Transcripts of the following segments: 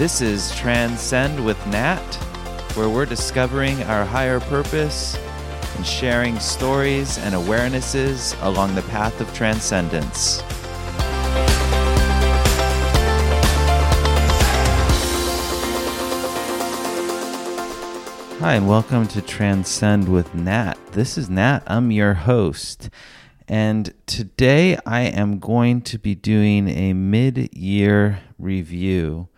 This is Transcend with Nat, where we're discovering our higher purpose and sharing stories and awarenesses along the path of transcendence. Hi, and welcome to Transcend with Nat. This is Nat, I'm your host. And today I am going to be doing a mid year review.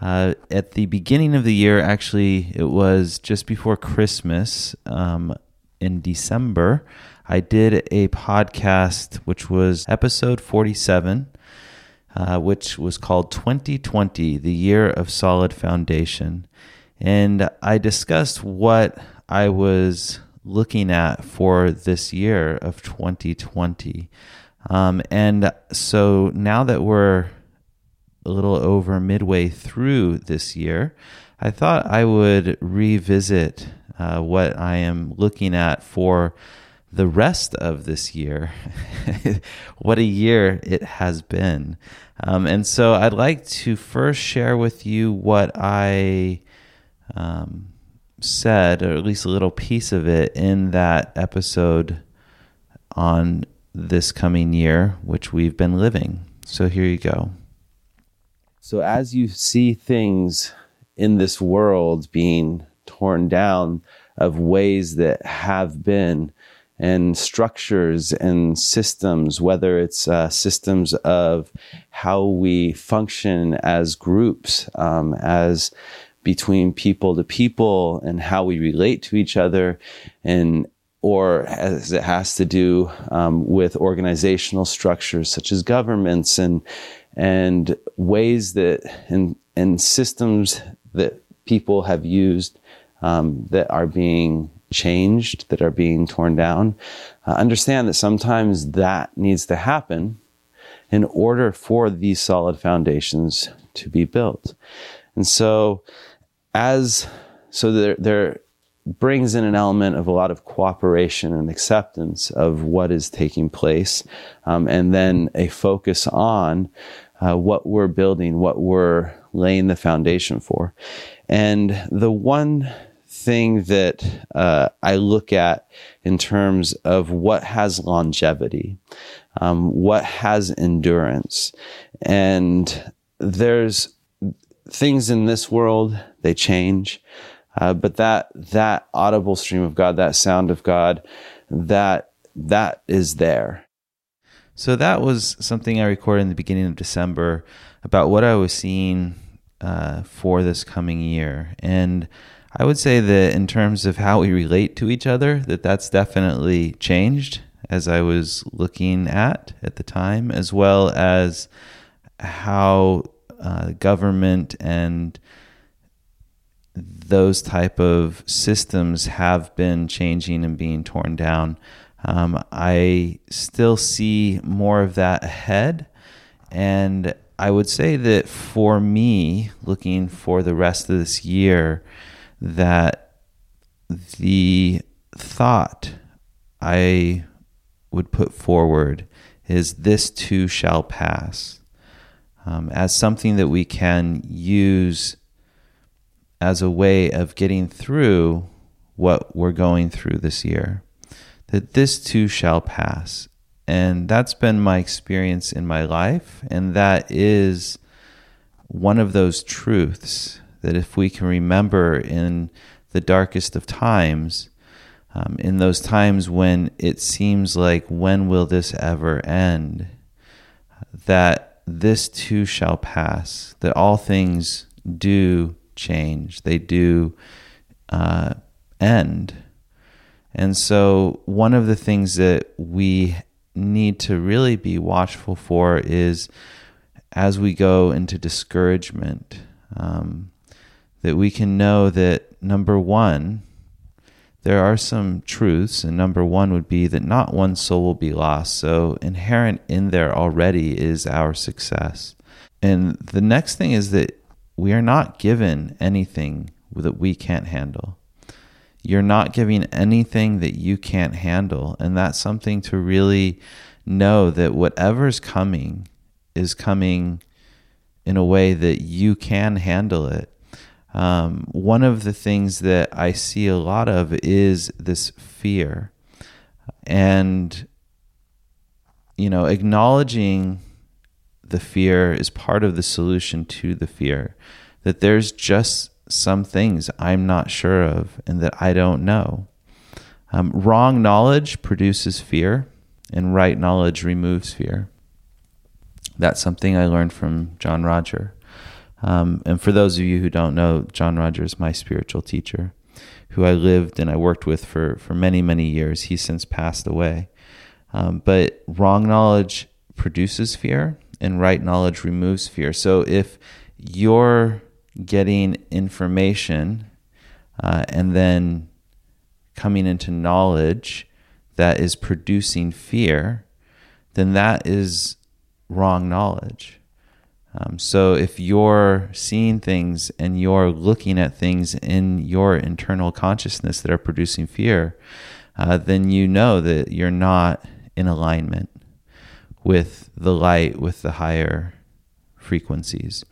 Uh, at the beginning of the year, actually, it was just before Christmas um, in December, I did a podcast which was episode 47. Uh, which was called 2020, the year of solid foundation and I discussed what I was looking at for this year of 2020. Um, and so now that we're a little over midway through this year, I thought I would revisit uh, what I am looking at for the rest of this year. what a year it has been. Um, and so I'd like to first share with you what I um, said, or at least a little piece of it, in that episode on this coming year, which we've been living. So here you go. So, as you see things in this world being torn down of ways that have been, and structures and systems, whether it's uh, systems of how we function as groups, um, as between people to people and how we relate to each other and or as it has to do um, with organizational structures such as governments and and ways that and and systems that people have used um, that are being changed that are being torn down. Uh, understand that sometimes that needs to happen in order for these solid foundations to be built. And so as so there there brings in an element of a lot of cooperation and acceptance of what is taking place, um, and then a focus on uh, what we're building, what we're laying the foundation for. And the one thing that uh, I look at in terms of what has longevity, um, what has endurance, and there's things in this world they change, uh, but that that audible stream of God, that sound of God, that that is there. So that was something I recorded in the beginning of December about what I was seeing uh, for this coming year, and I would say that in terms of how we relate to each other, that that's definitely changed as I was looking at at the time, as well as how uh, government and those type of systems have been changing and being torn down. Um, I still see more of that ahead, and I would say that for me, looking for the rest of this year, that the thought I would put forward is this too shall pass um, as something that we can use as a way of getting through what we're going through this year. That this too shall pass. And that's been my experience in my life. And that is one of those truths that if we can remember in the darkest of times, um, in those times when it seems like, when will this ever end? That this too shall pass, that all things do change, they do uh, end. And so, one of the things that we need to really be watchful for is as we go into discouragement, um, that we can know that number one, there are some truths, and number one would be that not one soul will be lost. So, inherent in there already is our success. And the next thing is that we are not given anything that we can't handle. You're not giving anything that you can't handle. And that's something to really know that whatever's coming is coming in a way that you can handle it. Um, one of the things that I see a lot of is this fear. And, you know, acknowledging the fear is part of the solution to the fear. That there's just some things I'm not sure of and that I don't know. Um, wrong knowledge produces fear, and right knowledge removes fear. That's something I learned from John-Roger. Um, and for those of you who don't know, John-Roger is my spiritual teacher, who I lived and I worked with for, for many, many years. He's since passed away. Um, but wrong knowledge produces fear, and right knowledge removes fear. So if you're getting information uh, and then coming into knowledge that is producing fear, then that is wrong knowledge. Um, so if you're seeing things and you're looking at things in your internal consciousness that are producing fear, uh, then you know that you're not in alignment with the light, with the higher frequencies.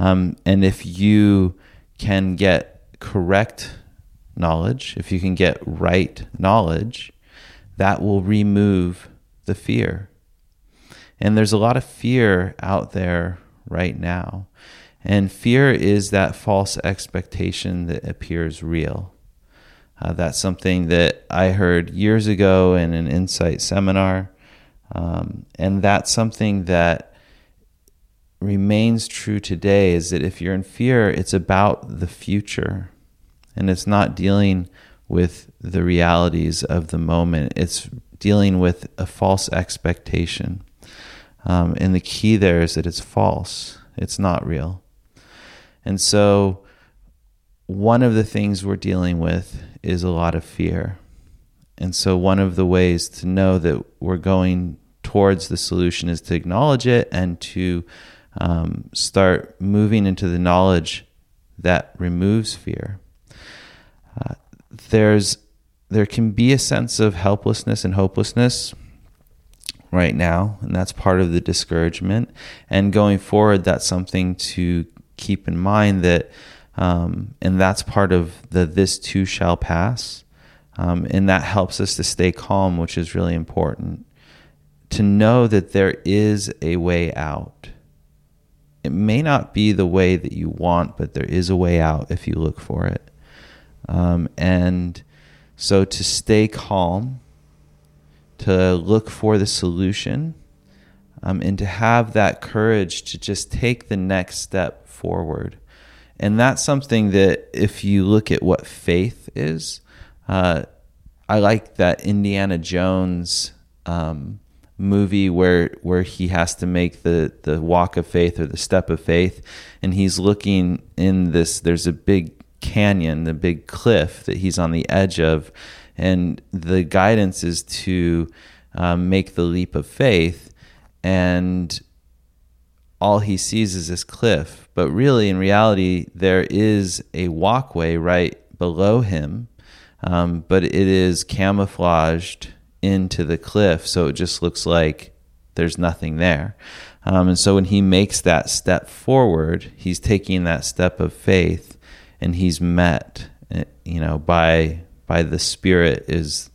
Um, and if you can get correct knowledge, if you can get right knowledge, that will remove the fear. And there's a lot of fear out there right now. And fear is that false expectation that appears real. Uh, that's something that I heard years ago in an insight seminar. Um, and that's something that remains true today is that if you're in fear, it's about the future and it's not dealing with the realities of the moment. It's dealing with a false expectation. Um, and the key there is that it's false, it's not real. And so, one of the things we're dealing with is a lot of fear. And so, one of the ways to know that we're going towards the solution is to acknowledge it and to um, start moving into the knowledge that removes fear. Uh, there's there can be a sense of helplessness and hopelessness right now, and that's part of the discouragement. And going forward, that's something to keep in mind that, um, and that's part of the "this too shall pass," um, and that helps us to stay calm, which is really important. To know that there is a way out. It may not be the way that you want, but there is a way out if you look for it. Um, and so to stay calm to look for the solution um, and to have that courage to just take the next step forward. And that's something that, if you look at what faith is, uh, I like that Indiana Jones um, movie where where he has to make the the walk of faith or the step of faith, and he's looking in this. There's a big canyon, the big cliff that he's on the edge of, and the guidance is to um, make the leap of faith. And all he sees is this cliff. But really in reality there is a walkway right below him. Um, but it is camouflaged into the cliff so it just looks like there's nothing there um, and so when he makes that step forward he's taking that step of faith and he's met eh, you know by by the Spirit is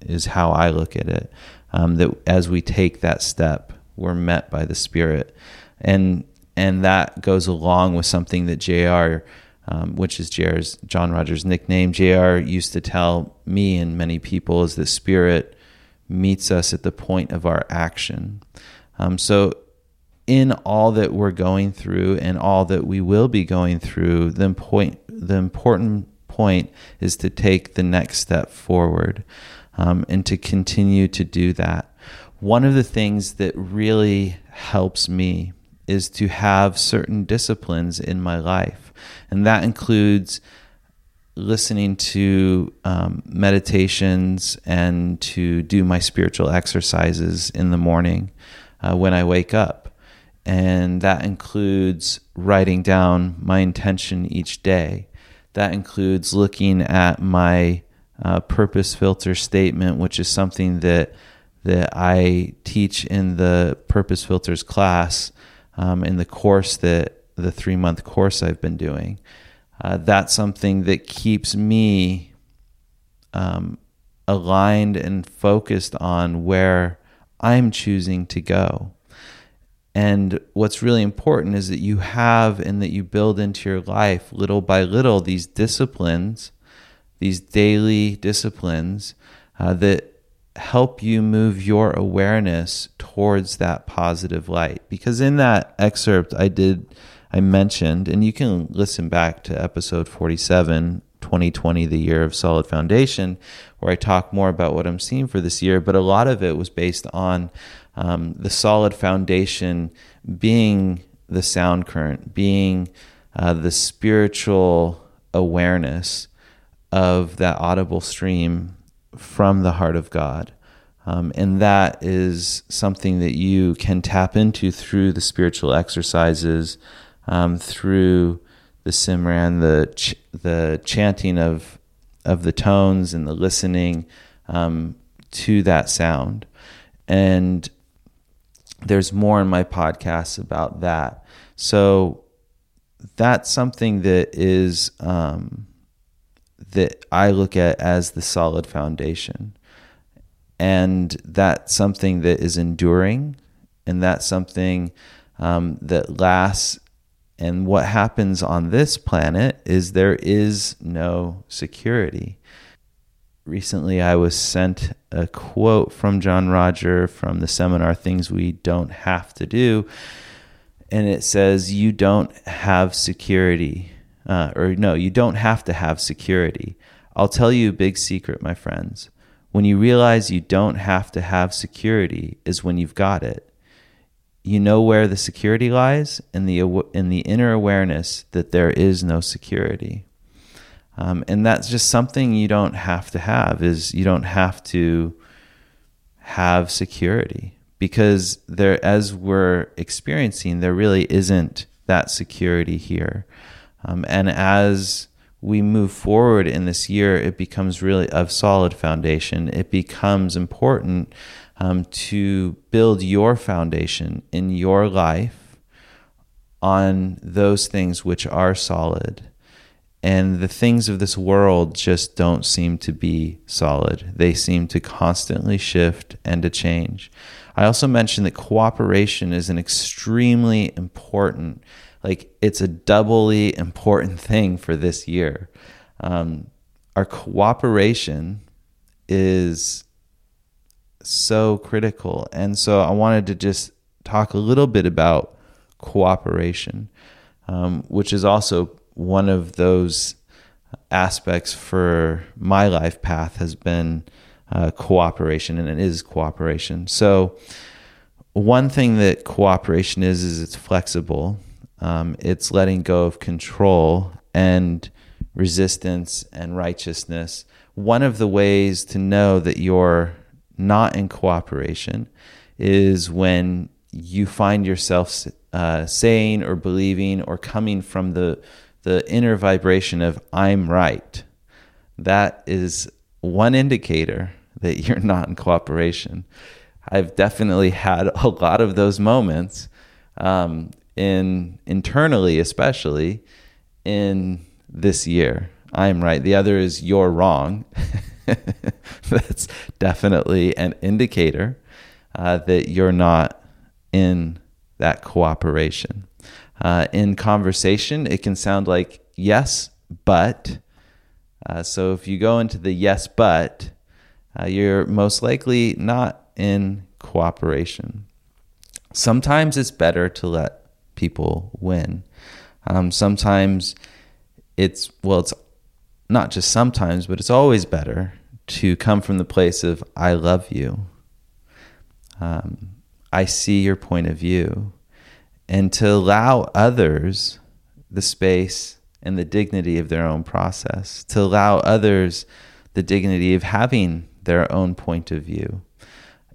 is how I look at it. Um, that as we take that step, we're met by the Spirit, and and that goes along with something that JR Um, which is JR's John Rogers' nickname. JR used to tell me and many people is that Spirit meets us at the point of our action. Um, so in all that we're going through and all that we will be going through, the point the important point is to take the next step forward um, and to continue to do that. One of the things that really helps me is to have certain disciplines in my life, and that includes listening to um, meditations and to do my spiritual exercises in the morning uh, when I wake up. And that includes writing down my intention each day. That includes looking at my uh, purpose filter statement, which is something that that I teach in the purpose filters class. um, in the course that the three month course I've been doing. Uh, that's something that keeps me um, aligned and focused on where I'm choosing to go. And what's really important is that you have and that you build into your life little by little these disciplines, these daily disciplines uh, that help you move your awareness towards that positive light. Because in that excerpt, I did, I mentioned, and you can listen back to episode 47 2020, the year of solid foundation, where I talk more about what I'm seeing for this year. But a lot of it was based on um, the solid foundation being the sound current, being uh, the spiritual awareness of that audible stream from the heart of God. Um, and that is something that you can tap into through the spiritual exercises, um, through the simran, the ch- the chanting of of the tones and the listening um, to that sound. And there's more in my podcast about that. So that's something that is um, that I look at as the solid foundation. And that's something that is enduring, and that's something um, that lasts and what happens on this planet is there is no security. Recently, I was sent a quote from John-Roger from the seminar Things We Don't Have to Do. And it says, You don't have security. Uh, or no, you don't have to have security. I'll tell you a big secret, my friends. When you realize you don't have to have security, is when you've got it you know where the security lies in the in the inner awareness that there is no security. Um, and that's just something you don't have to have is you don't have to have security. Because there as we're experiencing there really isn't that security here. Um, and as we move forward in this year it becomes really of solid foundation. It becomes important um, to build your foundation in your life on those things which are solid. And the things of this world just don't seem to be solid. They seem to constantly shift and to change. I also mentioned that cooperation is an extremely important, like, it's a doubly important thing for this year. Um, our cooperation is so critical. And so I wanted to just talk a little bit about cooperation, um, which is also one of those aspects for my life path has been uh, cooperation, and it is cooperation. So, one thing that cooperation is is it's flexible. Um, it's letting go of control and resistance and righteousness. One of the ways to know that you're not in cooperation is when you find yourself uh, saying or believing or coming from the the inner vibration of I'm right. That is one indicator that you're not in cooperation. I've definitely had a lot of those moments, um, in internally, especially in this year. I'm right. The other is you're wrong. that's definitely an indicator uh, that you're not in that cooperation. Uh, in conversation, it can sound like yes, but. Uh, so if you go into the yes, but, uh, you're most likely not in cooperation. Sometimes it's better to let people win. Um, sometimes it's, well, it's not just sometimes, but it's always better to come from the place of, I love you. Um, I see your point of view. And to allow others the space and the dignity of their own process, to allow others the dignity of having their own point of view.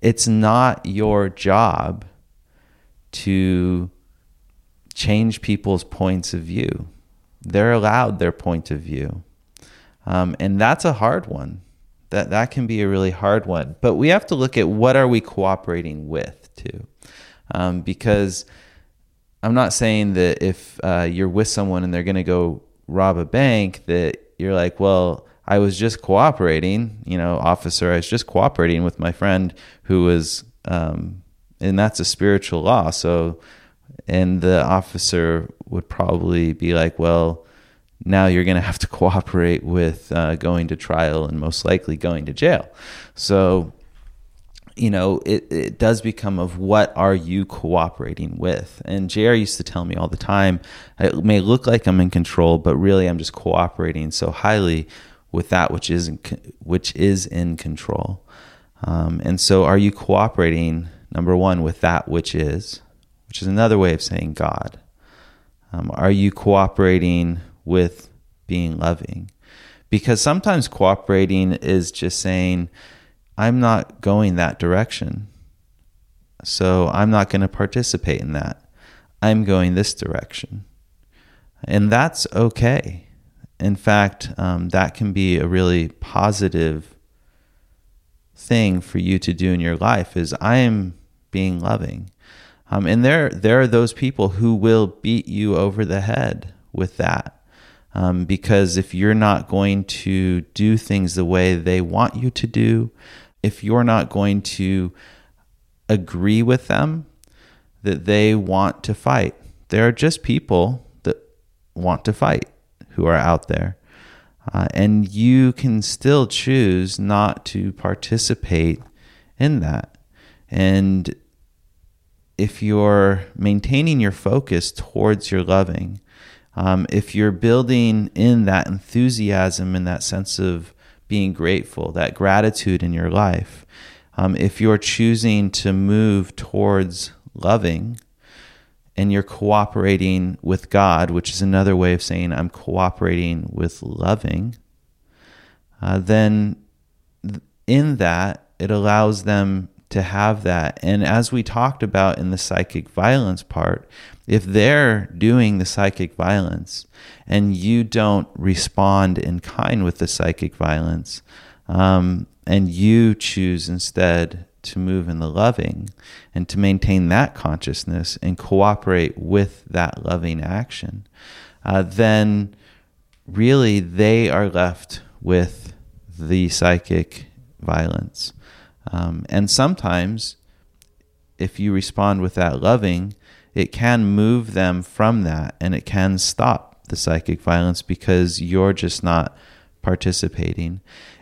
It's not your job to change people's points of view. They're allowed their point of view. Um, and that's a hard one. That that can be a really hard one. But we have to look at what are we cooperating with too, um, because I'm not saying that if uh, you're with someone and they're going to go rob a bank, that you're like, well, I was just cooperating, you know, officer, I was just cooperating with my friend who was, um, and that's a spiritual law. So, and the officer would probably be like, well, now you're going to have to cooperate with uh, going to trial and most likely going to jail. So, you know, it, it does become of what are you cooperating with? And JR used to tell me all the time, it may look like I'm in control, but really I'm just cooperating so highly with that which is in, which is in control. Um, and so, are you cooperating? Number one, with that which is, which is another way of saying God. Um, are you cooperating with being loving? Because sometimes cooperating is just saying, I'm not going that direction. So I'm not going to participate in that. I'm going this direction. And that's okay. In fact, um, that can be a really positive thing for you to do in your life is I am being loving. Um, and there, there are those people who will beat you over the head with that. Um, because if you're not going to do things the way they want you to do, if you're not going to agree with them that they want to fight, there are just people that want to fight who are out there. Uh, and you can still choose not to participate in that. And if you're maintaining your focus towards your loving, um, if you're building in that enthusiasm and that sense of being grateful, that gratitude in your life, um, if you're choosing to move towards loving and you're cooperating with God, which is another way of saying I'm cooperating with loving, uh, then in that, it allows them to have that. And as we talked about in the psychic violence part, if they're doing the psychic violence and you don't respond in kind with the psychic violence, um, and you choose instead to move in the loving and to maintain that consciousness and cooperate with that loving action, uh, then really they are left with the psychic violence. Um, and sometimes, if you respond with that loving, it can move them from that and it can stop the psychic violence because you're just not participating.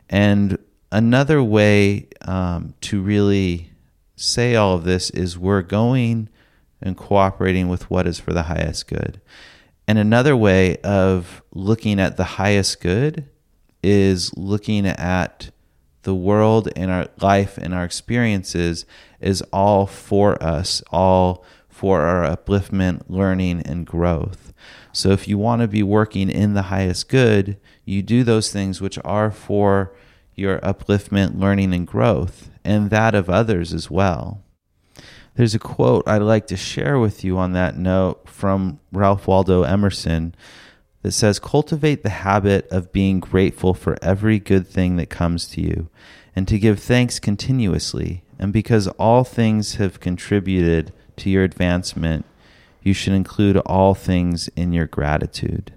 And another way um, to really say all of this is we're going and cooperating with what is for the highest good. And another way of looking at the highest good is looking at the world and our life and our experiences is all for us, all for our upliftment, learning, and growth. So if you want to be working in the highest good, you do those things which are for your upliftment, learning, and growth, and that of others as well. There's a quote I'd like to share with you on that note from Ralph Waldo Emerson that says, Cultivate the habit of being grateful for every good thing that comes to you, and to give thanks continuously. And because all things have contributed to your advancement, you should include all things in your gratitude.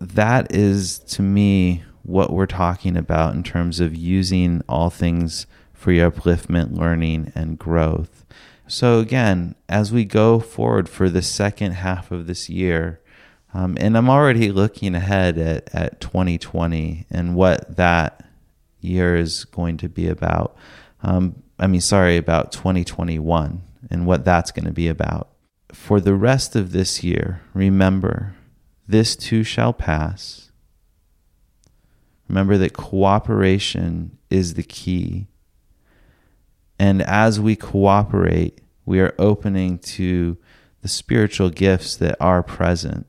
That is, to me, what we're talking about in terms of using all things for your upliftment, learning, and growth. So, again, as we go forward for the second half of this year, um, and I'm already looking ahead at, at 2020 and what that year is going to be about. Um, I mean, sorry, about 2021 and what that's going to be about. For the rest of this year, remember, this too shall pass. Remember that cooperation is the key. And as we cooperate, we are opening to the spiritual gifts that are present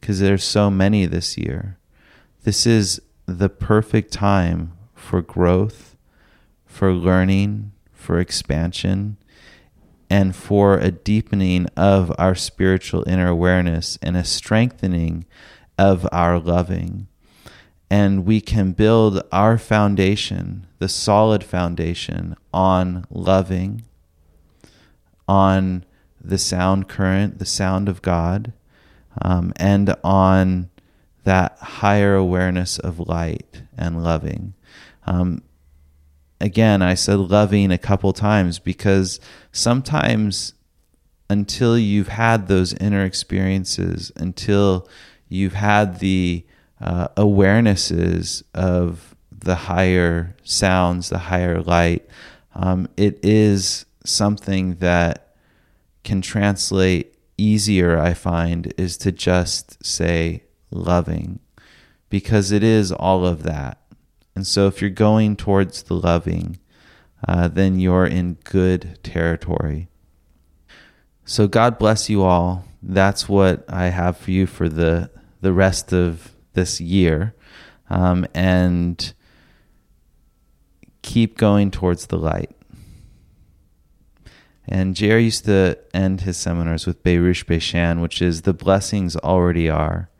because there's so many this year. This is the perfect time for growth, for learning, for expansion, and for a deepening of our spiritual inner awareness and a strengthening of our loving. And we can build our foundation, the solid foundation, on loving, on the sound current, the sound of God, um, and on that higher awareness of light and loving. Um, again, I said loving a couple times because sometimes until you've had those inner experiences, until you've had the uh, awarenesses of the higher sounds, the higher light, um, it is something that can translate easier, I find, is to just say loving because it is all of that. And so if you're going towards the loving, uh, then you're in good territory. So God bless you all. That's what I have for you for the the rest of this year, um, and keep going towards the light. And JR used to end his seminars with Baruch Bashan, which is the blessings already are.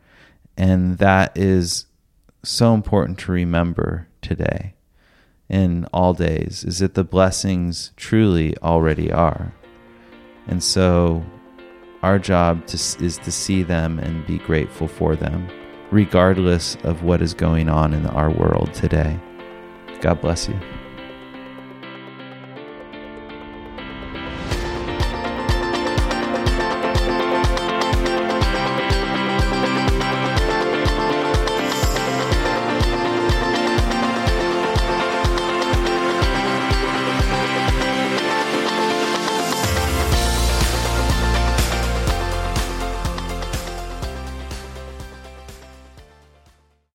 And that is so important to remember today in all days is that the blessings truly already are. And so our job to, is to see them and be grateful for them, regardless of what is going on in our world today. God bless you.